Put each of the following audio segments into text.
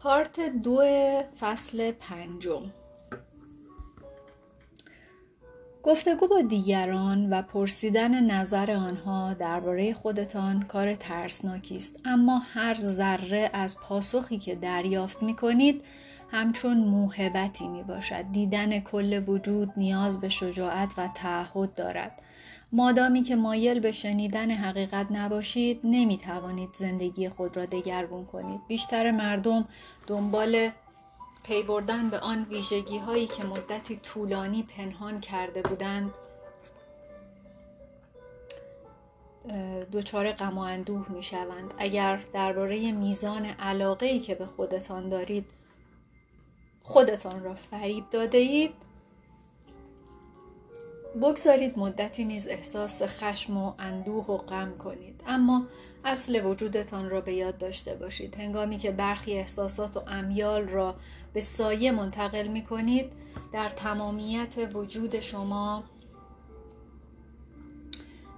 پارت دو فصل پنجم. گفتگو با دیگران و پرسیدن نظر آنها درباره خودتان کار ترسناکی است. اما هر ذره از پاسخی که دریافت می کنید همچون موهبتی می باشد دیدن کل وجود نیاز به شجاعت و تعهد دارد. مادامی که مایل به شنیدن حقیقت نباشید نمی توانید زندگی خود را دگرگون کنید. بیشتر مردم دنبال پی بردن به آن ویژگی هایی که مدتی طولانی پنهان کرده بودند دچار غم و اندوه می شوند اگر درباره میزان علاقه ای که به خودتان دارید خودتان را فریب داده اید بگذارید مدتی نیز احساس خشم و اندوه و غم کنید اما اصل وجودتان را به یاد داشته باشید هنگامی که برخی احساسات و امیال را به سایه منتقل می کنید در تمامیت وجود شما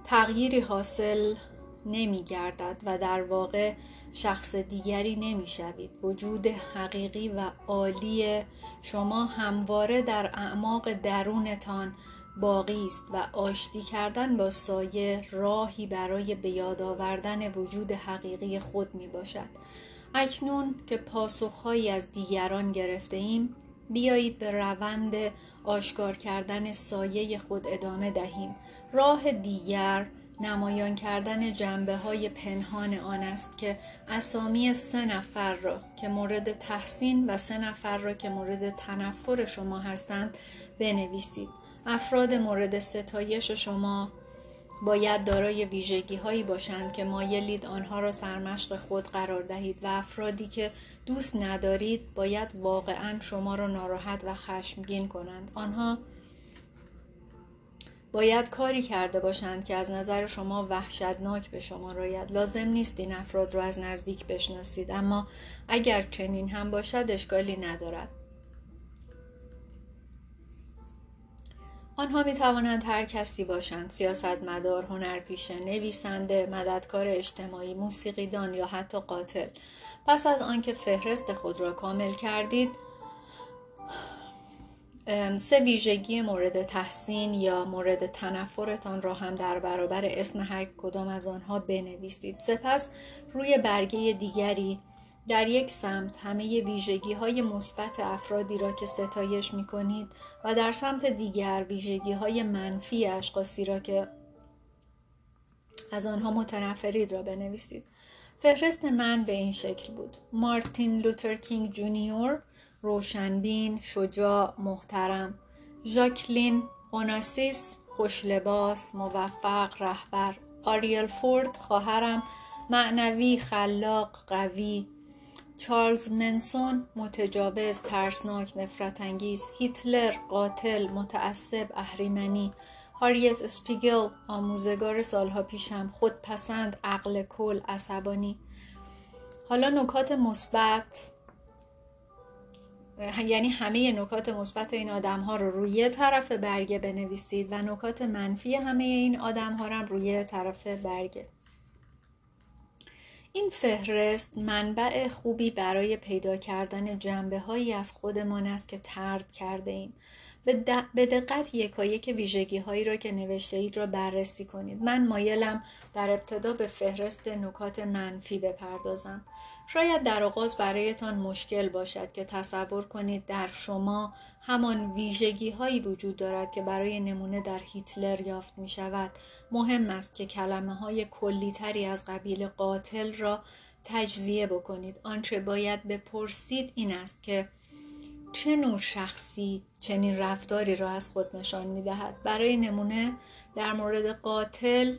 تغییری حاصل نمی گردد و در واقع شخص دیگری نمی شوید. وجود حقیقی و عالی شما همواره در اعماق درونتان باقی است و آشتی کردن با سایه راهی برای به یاد آوردن وجود حقیقی خود می باشد. اکنون که پاسخهایی از دیگران گرفته ایم بیایید به روند آشکار کردن سایه خود ادامه دهیم. راه دیگر نمایان کردن جنبه های پنهان آن است که اسامی سه نفر را که مورد تحسین و سه نفر را که مورد تنفر شما هستند بنویسید. افراد مورد ستایش شما باید دارای ویژگی هایی باشند که مایلید آنها را سرمشق خود قرار دهید و افرادی که دوست ندارید باید واقعا شما را ناراحت و خشمگین کنند. آنها باید کاری کرده باشند که از نظر شما وحشتناک به شما راید لازم نیست این افراد را از نزدیک بشناسید اما اگر چنین هم باشد اشکالی ندارد. آنها می توانند هر کسی باشند سیاستمدار هنرپیشه نویسنده مددکار اجتماعی موسیقیدان یا حتی قاتل. پس از آنکه فهرست خود را کامل کردید سه ویژگی مورد تحسین یا مورد تنفرتان را هم در برابر اسم هر کدام از آنها بنویسید. سپس روی برگه دیگری در یک سمت همه ویژگی های مثبت افرادی را که ستایش می کنید و در سمت دیگر ویژگی های منفی اشخاصی را که از آنها متنفرید را بنویسید. فهرست من به این شکل بود. مارتین لوتر کینگ جونیور، روشن‌بین، شجاع، محترم. ژاکلین اوناسیس، خوش‌لباس، موفق، رهبر. آریل فورد، خواهرم، معنوی، خلاق، قوی، چارلز منسون متجاوز ترسناک نفرت انگیز هیتلر قاتل متعصب اهریمنی. هاریت اسپیگل آموزگار سالها پیشم خودپسند عقل کل عصبانی. حالا نکات مثبت یعنی همه نکات مثبت این آدم ها رو روی طرف برگه بنویسید و نکات منفی همه این آدم ها رو روی طرف برگه. این فهرست منبع خوبی برای پیدا کردن جنبه هایی از خودمان است که ترد کرده ایم. به دقت یکایک ویژگی هایی را که نوشته اید را بررسی کنید. من مایلم در ابتدا به فهرست نکات منفی بپردازم. شاید در آغاز برایتان مشکل باشد که تصور کنید در شما همان ویژگی هایی وجود دارد که برای نمونه در هیتلر یافت می شود. مهم است که کلمه های کلی تری از قبیل قاتل را تجزیه بکنید. آنچه باید بپرسید این است که چه نوع شخصی چنین رفتاری را از خود نشان می دهد. برای نمونه در مورد قاتل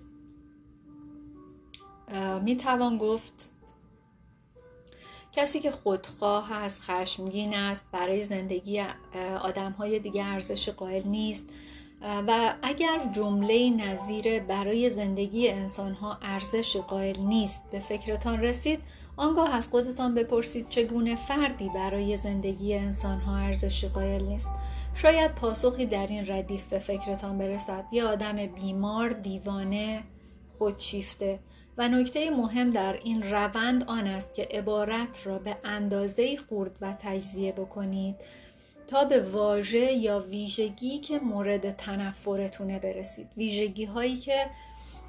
می توان گفت کسی که خودخواه است خشمگین است برای زندگی آدم های دیگه ارزش قائل نیست و اگر جمله نظیر برای زندگی انسان ها ارزش قائل نیست به فکرتان رسید آنگاه از خودتان بپرسید چگونه فردی برای زندگی انسان ها ارزش قائل نیست. شاید پاسخی در این ردیف به فکرتان برسد. یا آدم بیمار دیوانه خودشیفته. و نکته مهم در این روند آن است که عبارت را به اندازه خورد و تجزیه بکنید. تا به واژه یا ویژگی که مورد تنفرتونه برسید. ویژگی هایی که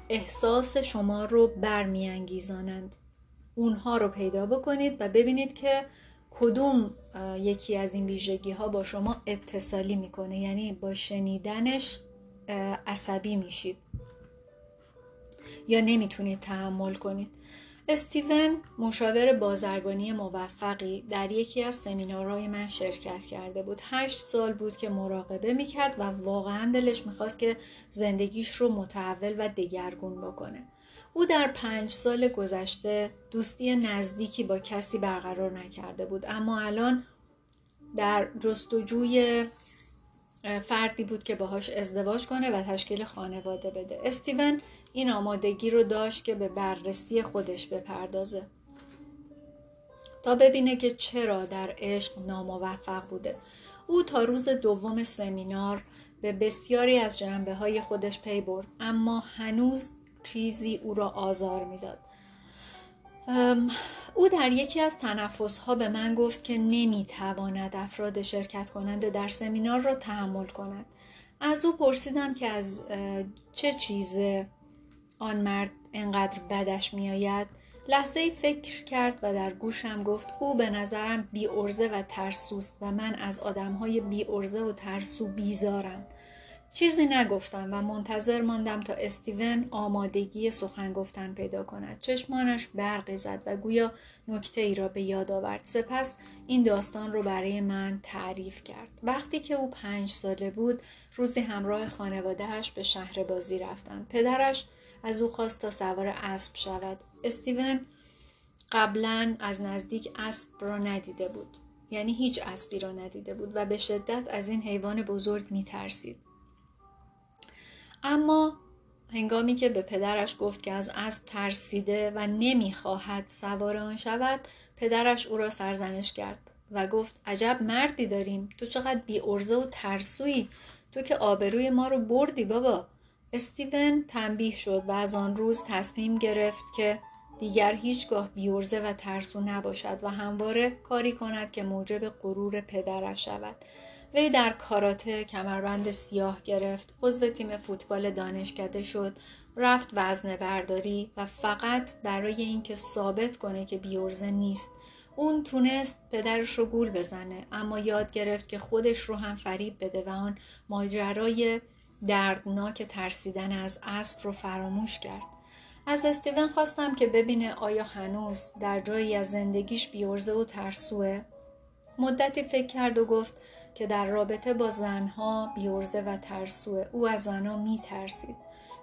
احساس شما رو برمیانگیزانند. اونها رو پیدا بکنید و ببینید که کدوم یکی از این ویژگی ها با شما اتصالی می‌کنه. یعنی با شنیدنش عصبی میشید. یا نمی‌تونید تحمل کنید. استیون مشاور بازرگانی موفقی در یکی از سمینارهای من شرکت کرده بود. هشت سال بود که مراقبه می‌کرد و واقعا دلش می‌خواست که زندگیش رو متحول و دگرگون بکنه. او در پنج سال گذشته دوستی نزدیکی با کسی برقرار نکرده بود. اما الان در جستجوی فردی بود که باهاش ازدواج کنه و تشکیل خانواده بده. استیون این آمادگی رو داشت که به بررسی خودش بپردازه. تا ببینه که چرا در عشق ناموفق بوده. او تا روز دوم سمینار به بسیاری از جنبه های خودش پی برد اما هنوز چیزی او را آزار می‌داد. او در یکی از تنفس ها به من گفت که نمی‌تواند افراد شرکت کننده در سمینار را تحمل کند. از او پرسیدم که از چه چیز آن مرد انقدر بدش میآید. لحظه ای فکر کرد و در گوشم گفت او به نظرم بی ارزه و ترسوست و من از آدم های بی ارزه و ترسو بیزارم. چیزی نگفتم و منتظر ماندم تا استیون آمادگی سخن گفتن پیدا کند. چشمانش برقی زد و گویا نکته ای را به یاد آورد. سپس این داستان رو برای من تعریف کرد. وقتی که او پنج ساله بود روزی همراه خانوادهش به شهر بازی رفتند. پدرش از او خواست تا سوار اسب شود. استیون قبلا از نزدیک اسب را ندیده بود. یعنی هیچ اسبی را ندیده بود و به شدت از این حیوان بزرگ می ترسید. اما هنگامی که به پدرش گفت که از اسب ترسیده و نمی‌خواهد سوار آن شود پدرش او را سرزنش کرد و گفت عجب مردی داریم. تو چقدر بی ارزه و ترسویی. تو که آبروی ما رو بردی بابا. استیون تنبیه شد و از آن روز تصمیم گرفت که دیگر هیچگاه بیورزه و ترسو نباشد و همواره کاری کند که موجب غرور پدرش شود. وی در کاراته کمربند سیاه گرفت عضو تیم فوتبال دانشکده شد رفت وزنه برداری و فقط برای اینکه ثابت کنه که بیورزه نیست. اون تونست پدرش رو گول بزنه اما یاد گرفت که خودش رو هم فریب بده و آن ماجرای دردناک ترسیدن از اسب رو فراموش کرد. از استیون خواستم که ببینه آیا هنوز در جایی از زندگیش بیورزه و ترسوه. مدتی فکر کرد و گفت که در رابطه با زنها بیورزه و ترسوه. او از زنها میترسید.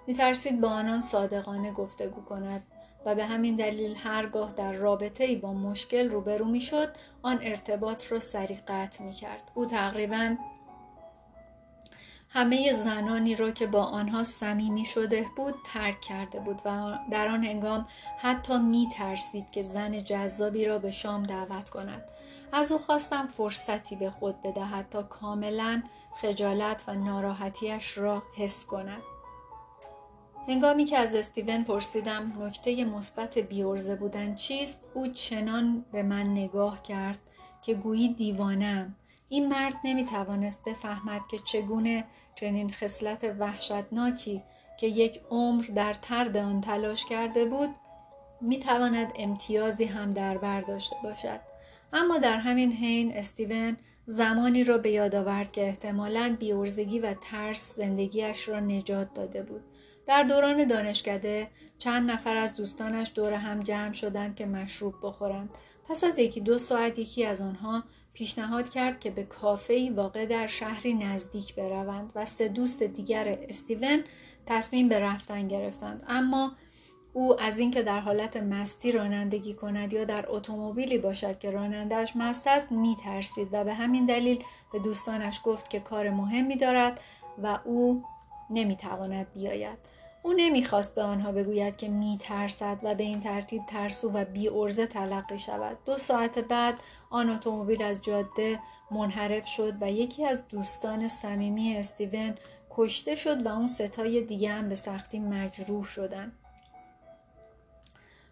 میترسید با آنان صادقانه گفتگو کند و به همین دلیل هرگاه در رابطه ای با مشکل روبرو می‌شد آن ارتباط را سریع قطع می کرد. او تقریبا همه زنانی را که با آنها صمیمی شده بود ترک کرده بود و در آن هنگام حتی می ترسید که زن جذابی را به شام دعوت کند. از او خواستم فرصتی به خود بدهد تا کاملا خجالت و ناراحتیش را حس کند. هنگامی که از استیون پرسیدم نکته مثبت بیورزه بودن چیست او چنان به من نگاه کرد که گویی دیوانم این مرد نمی توانست بفهمد که چگونه چنین خصلت وحشتناکی که یک عمر در ترد آن تلاش کرده بود می تواند امتیازی هم در بر داشته باشد. اما در همین حین استیون زمانی را به یاد آورد که احتمالاً بیورزگی و ترس زندگیش را نجات داده بود. در دوران دانشکده چند نفر از دوستانش دور هم جمع شدند که مشروب بخورند. پس از یکی دو ساعت یکی از آنها پیشنهاد کرد که به کافه واقع در شهری نزدیک بروند و سه دوست دیگر استیون تصمیم به رفتن گرفتند. اما او از اینکه در حالت مستی رانندگی کند یا در اتومبیلی باشد که رانندهش مست است می ترسید و به همین دلیل به دوستانش گفت که کار مهمی دارد و او نمی‌تواند بیاید. او نمی‌خواست به آنها بگوید که میترسد و به این ترتیب ترسو و بی ارزه تلقی شود. دو ساعت بعد آن اتومبیل از جاده منحرف شد و یکی از دوستان صمیمی استیون کشته شد و اون ستای دیگه هم به سختی مجروح شدند.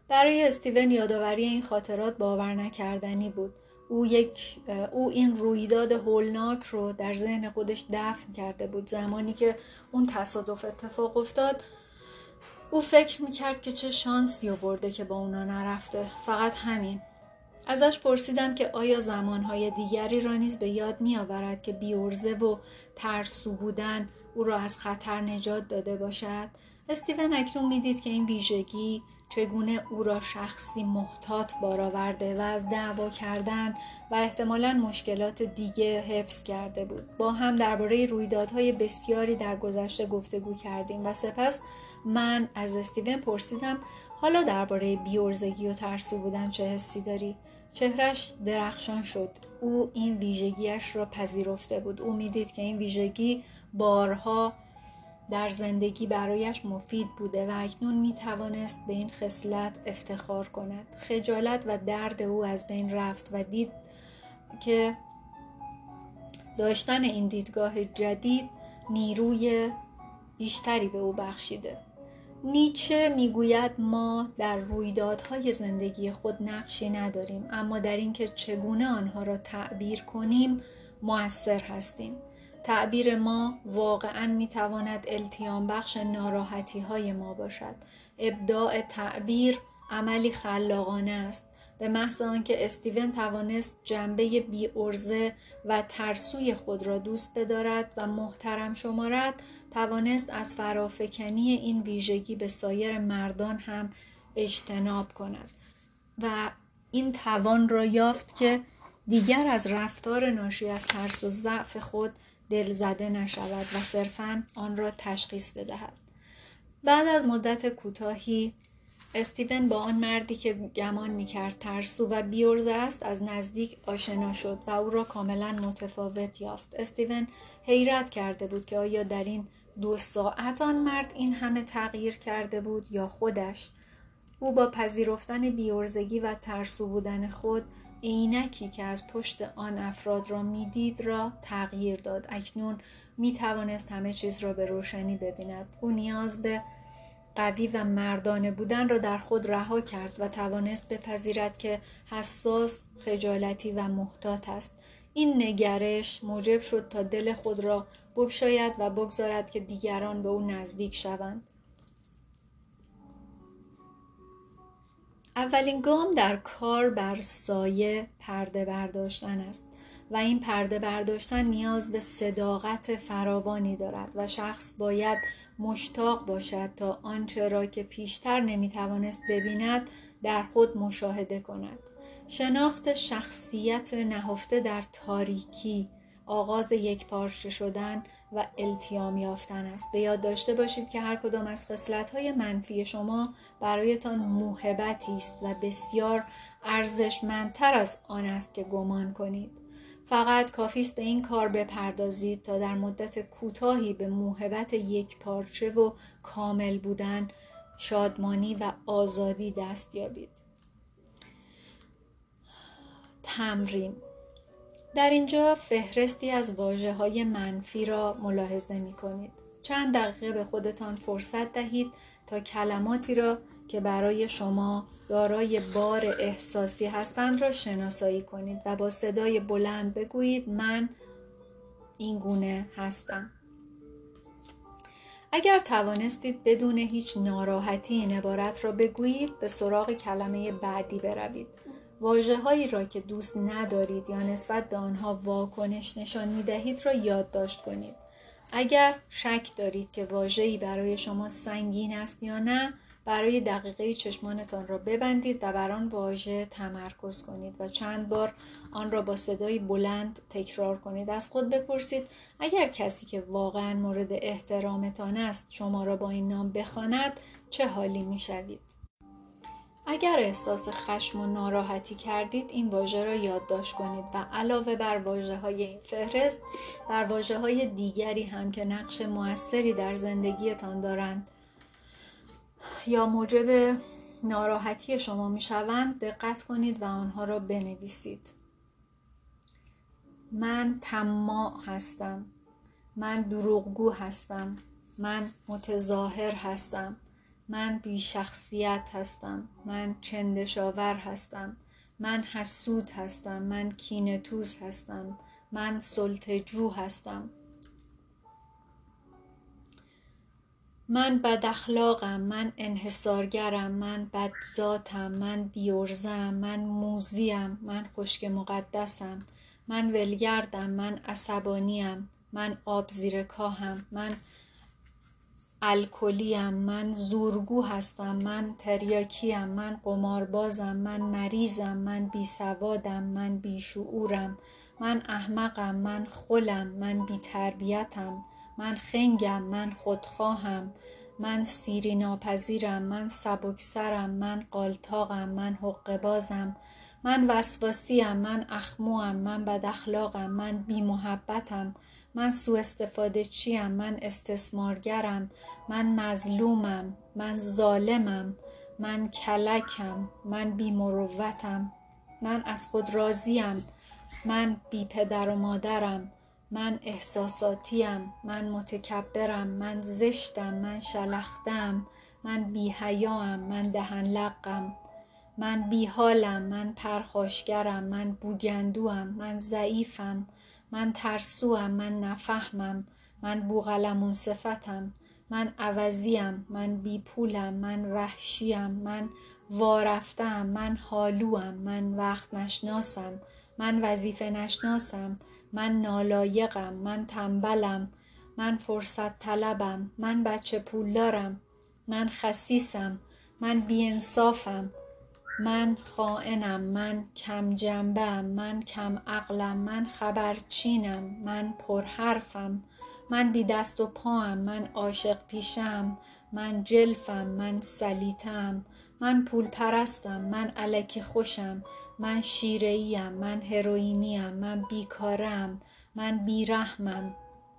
برای استیون یادآوری این خاطرات باور نکردنی بود. او, یک، او این رویداد هولناک رو در ذهن خودش دفن کرده بود. زمانی که اون تصادف اتفاق افتاد او فکر می‌کرد که چه شانسی آورده که با اونا نرفته. فقط همین. ازش پرسیدم که آیا زمانهای دیگری را نیز به یاد میآورد که بیورزه و ترسو بودن او را از خطر نجات داده باشد؟ استیون اکنون می‌دید که این ویژگی چگونه او را شخصی محتاط بار آورده و از دعوا کردن و احتمالا مشکلات دیگه حفظ کرده بود. با هم درباره رویدادهای بسیاری در گذشته گفتگو کردیم و سپس من از استیون پرسیدم حالا درباره بیورزگی و ترسو بودن چه حسی داری؟ چهرش درخشان شد. او این ویژگیش را پذیرفته بود. او می‌دید که این ویژگی بارها در زندگی برایش مفید بوده و اکنون می توانست به این خصلت افتخار کند. خجالت و درد او از بین رفت و دید که داشتن این دیدگاه جدید نیروی بیشتری به او بخشیده. نیچه می‌گوید ما در رویدادهای زندگی خود نقشی نداریم اما در اینکه چگونه آنها را تعبیر کنیم موثر هستیم. تعبیر ما واقعا می‌تواند التیام بخش ناراحتی های ما باشد. ابداع تعبیر عملی خلاقانه است. به محض آنکه استیون توانست جنبه بی ارزه و ترسوی خود را دوست بدارد و محترم شمارد توانست از فرافکنی این ویژگی به سایر مردان هم اجتناب کند و این توان را یافت که دیگر از رفتار ناشی از ترس و ضعف خود دلزده نشود و صرفا آن را تشخیص بدهد. بعد از مدت کوتاهی استیون با آن مردی که گمان می‌کرد ترسو و بیورزه است از نزدیک آشنا شد و او را کاملا متفاوت یافت. استیون حیرت کرده بود که آیا در این دو ساعت آن مرد این همه تغییر کرده بود یا خودش. او با پذیرفتن بیورزگی و ترسو بودن خود عینکی که از پشت آن افراد را می‌دید را تغییر داد. اکنون می توانست همه چیز را به روشنی ببیند. او نیاز به قوی و مردانه بودن را در خود رها کرد و توانست بپذیرد که حساس خجالتی و محتاط است. این نگرش موجب شد تا دل خود را بگشاید و بگذارد که دیگران به او نزدیک شوند. اولین گام در کار بر سایه پرده برداشتن است و این پرده برداشتن نیاز به صداقت فراوانی دارد و شخص باید مشتاق باشد تا آنچه را که پیشتر نمی‌توانست ببیند در خود مشاهده کند. شناخت شخصیت نهفته در تاریکی آغاز یک پارچه شدن و التیام یافتن است. به یاد داشته باشید که هر کدام از های منفی شما برایتان موهبتی است و بسیار ارزشمندتر از آن است که گمان کنید. فقط کافی است به این کار بپردازید تا در مدت کوتاهی به موهبت یک پارچه و کامل بودن شادمانی و آزادی دست یابید. تمرین در اینجا فهرستی از واجه های منفی را ملاحظه می کنید. چند دقیقه به خودتان فرصت دهید تا کلماتی را که برای شما دارای بار احساسی هستند را شناسایی کنید و با صدای بلند بگویید من این گونه هستم. اگر توانستید بدون هیچ ناراحتی این عبارت را بگویید به سراغ کلمه بعدی بروید. واجه هایی را که دوست ندارید یا نسبت به آنها واکنش نشان می دهید را یادداشت کنید. اگر شک دارید که واژه‌ای برای شما سنگین است یا نه برای دقیقه چشمانتان را ببندید و بر آن واژه تمرکز کنید و چند بار آن را با صدای بلند تکرار کنید از خود بپرسید اگر کسی که واقعا مورد احترامتان است شما را با این نام بخواند چه حالی می‌شوید اگر احساس خشم و ناراحتی کردید این واژه را یادداشت کنید و علاوه بر واژه های این فهرست در واژه های دیگری هم که نقش موثری در زندگیتان دارند یا موجب ناراحتی شما می شوند دقت کنید و آنها را بنویسید. من تما هستم. من دروغگو هستم. من متظاهر هستم. من بی شخصیت هستم من چندشاور هستم من حسود هستم من کینتوز هستم من سلطجو هستم. من بد اخلاقم من انحصارگرم من بدذاتم من بیورزم من موزیم من خشک مقدسم من ولگردم من عصبانیم من آب زیر کاهم من الکلیم من زورگو هستم من تریاکیم من قماربازم من مریضم من بیسوادم من بیشعورم من احمقم من خلم من بیتربیتم من خنگم من خودخواهم من سیری ناپذیرم من سبکسرم من قالتاقم من حقه بازم من وسواسیم من اخموام من بد اخلاقم من بی محبتم من سوء استفاده چیم؟ من استثمارگرم. من مظلومم. من ظالمم. من کلکم. من بی مروتم من از خود راضیم. من بی پدر و مادرم. من احساساتیم. من متکبرم. من زشتم. من شلختم. من بی حیام من دهن لقم من بی حالم من پرخاشگرم. من بوگندوام من ضعیفم. من ترسوام من نفهمم من بوغلمون صفتم من عوضیم من بی پولم من وحشیم من وارفتم من حالوام من وقت نشناسم من وظیفه نشناسم من نالایقم من تنبلم من فرصت طلبم من بچه پولدارم من خسیسم من بیانصافم. من خائنم من کم جنبم من کم عقلم من خبرچینم من پرحرفم من بی دست و پام من عاشق پیشم من جلفم من سلیطم من پول پرستم من الکی خوشم من شیره ایم من هروئینیم من بیکارم من بیرحمم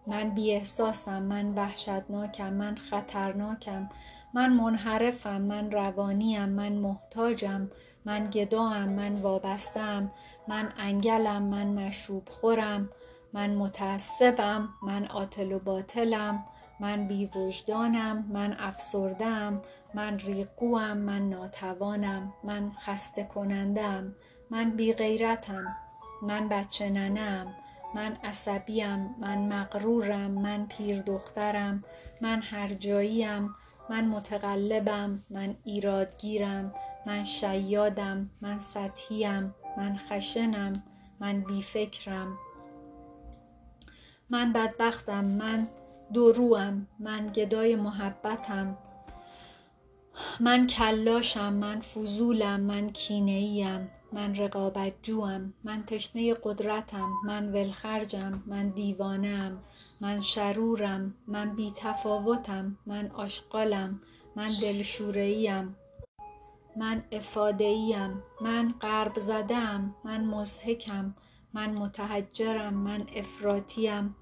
من بی احساسم من وحشتناکم من خطرناکم من منحرفم من روانیم من محتاجم من گداام من وابستم من انگلم من مشروب خورم من متعصبم من عاطل و باطلم من بی وجدانم من افسردم من ریقوام من ناتوانم من خسته کنندم من بی غیرتم من بچه ننم من عصبیم من مغرورم من پیر دخترم من هر جاییم من متقلبم من ایرادگیرم من شیادم من سطحیم من خشنم من بیفکرم. من بدبختم من دوروام من گدای محبتم. من کلاشم من فضولم من کینه ایم من رقابت جوم من تشنه قدرتم من ولخرجم من دیوانه ام من شرورم من بی تفاوتم من آشغالم من دلشوره ایم من افاده ایم من غرب زده ام من مضحکم. من متحجرم. من افراطیم.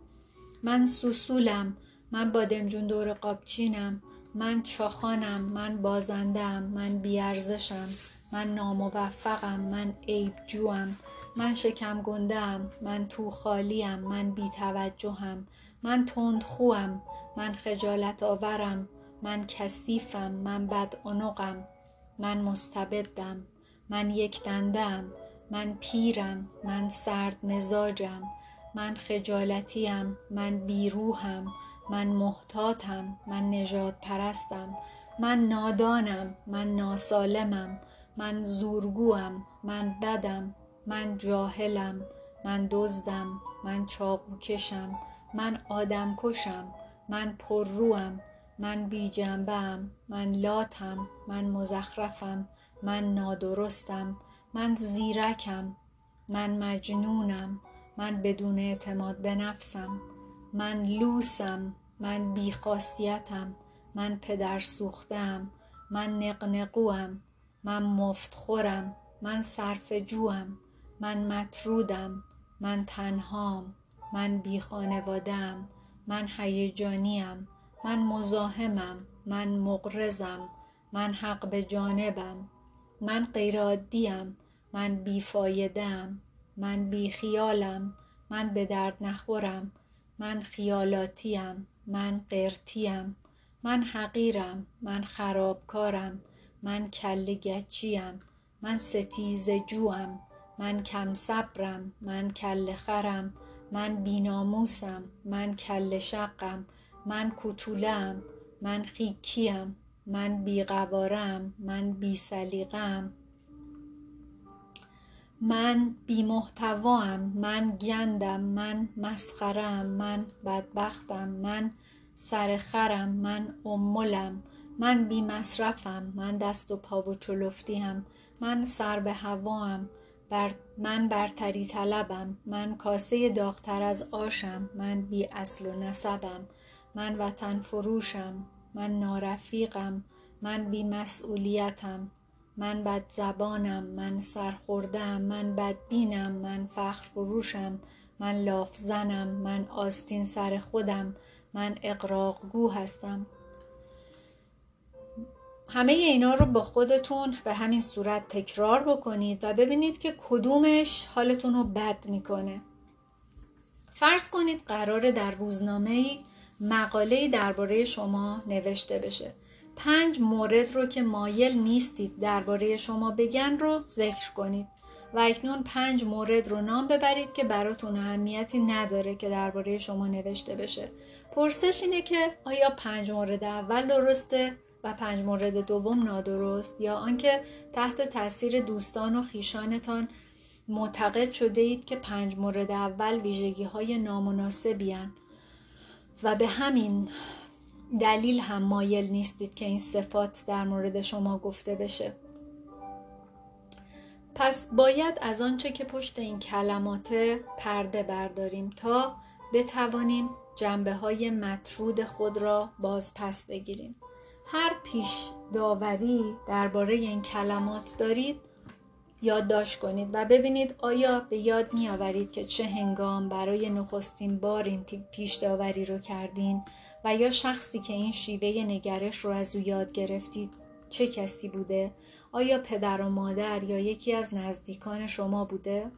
من سوسولم. من بادمجون دور قابچینم من چاخانم. من بازنده ام من بی ارزشم من ناموفقم. من عیب جوم من شکم گنده ام من تو خالیم من بی توجهم من تندخوام من خجالت آورم من کثیفم من بدعنقم من مستبدم من یک دنده ام من پیرم من سرد مزاجم من خجالتیم من بی روحم من محتاطم من نژاد پرستم من نادانم من ناسالمم من زورگوام من بدم من جاهلم من دزدم من چاقوکشم. من آدم کشم من پرروام من بی جنبه ام من لاتم من مزخرفم من نادرستم من زیرکم من مجنونم من بدون اعتماد به نفسم من لوسم من بی خاصیتم من پدرسوخته ام من نقنقوام من مفتخورم من صرفه جوم من مطرودم من تنهام. من بی خانواده ام من هیجانیم من مزاحمم من مغرضم من حق به جانبم من غیرعادیم من بی فایده ام من بی خیالم من به درد نخورم من خیالاتیم من قرطیم من حقیرم من خرابکارم من کله گچیم من ستیز جوم من کم صبرم من کله خرم. من بیناموسم من کله شقم من کتولم من خیکیم من بیقوارم من بیسلیقم. من بیمحتوام من گندم من مسخرم من بدبختم من سرخرم من امولم من بی مصرفم من دست و پا و چلفتیم من سر به هوام بر من برتری طلبم من کاسه داغتر از آشم من بی اصل و نسبم من وطن فروشم من نارفیقم من بی مسئولیتم من بد زبانم من سرخوردم من بدبینم من فخر فروشم من لاف زنم من آستین سر خودم من اقراقگو هستم. همه اینا رو با خودتون به همین صورت تکرار بکنید و ببینید که کدومش حالتون رو بد می‌کنه. فرض کنید قراره در روزنامه مقاله درباره شما نوشته بشه. پنج مورد رو که مایل نیستید درباره شما بگن رو ذکر کنید و اکنون پنج مورد رو نام ببرید که براتون اهمیتی نداره که درباره شما نوشته بشه. پرسش اینه که آیا پنج مورد اول درسته؟ و پنج مورد دوم نادرست یا آنکه تحت تاثیر دوستان و خیشانتان معتقد شده اید که پنج مورد اول ویژگی های نامناسبی و به همین دلیل هم مایل نیستید که این صفات در مورد شما گفته بشه. پس باید از آنچه که پشت این کلمات پرده برداریم تا بتوانیم جنبه های مطرود خود را باز پس بگیریم. هر پیش داوری درباره این کلمات دارید یادداشت کنید و ببینید آیا به یاد می آورید که چه هنگام برای نخستین بار این پیش داوری رو کردین و یا شخصی که این شیوه نگرش رو از او یاد گرفتید چه کسی بوده؟ آیا پدر و مادر یا یکی از نزدیکان شما بوده؟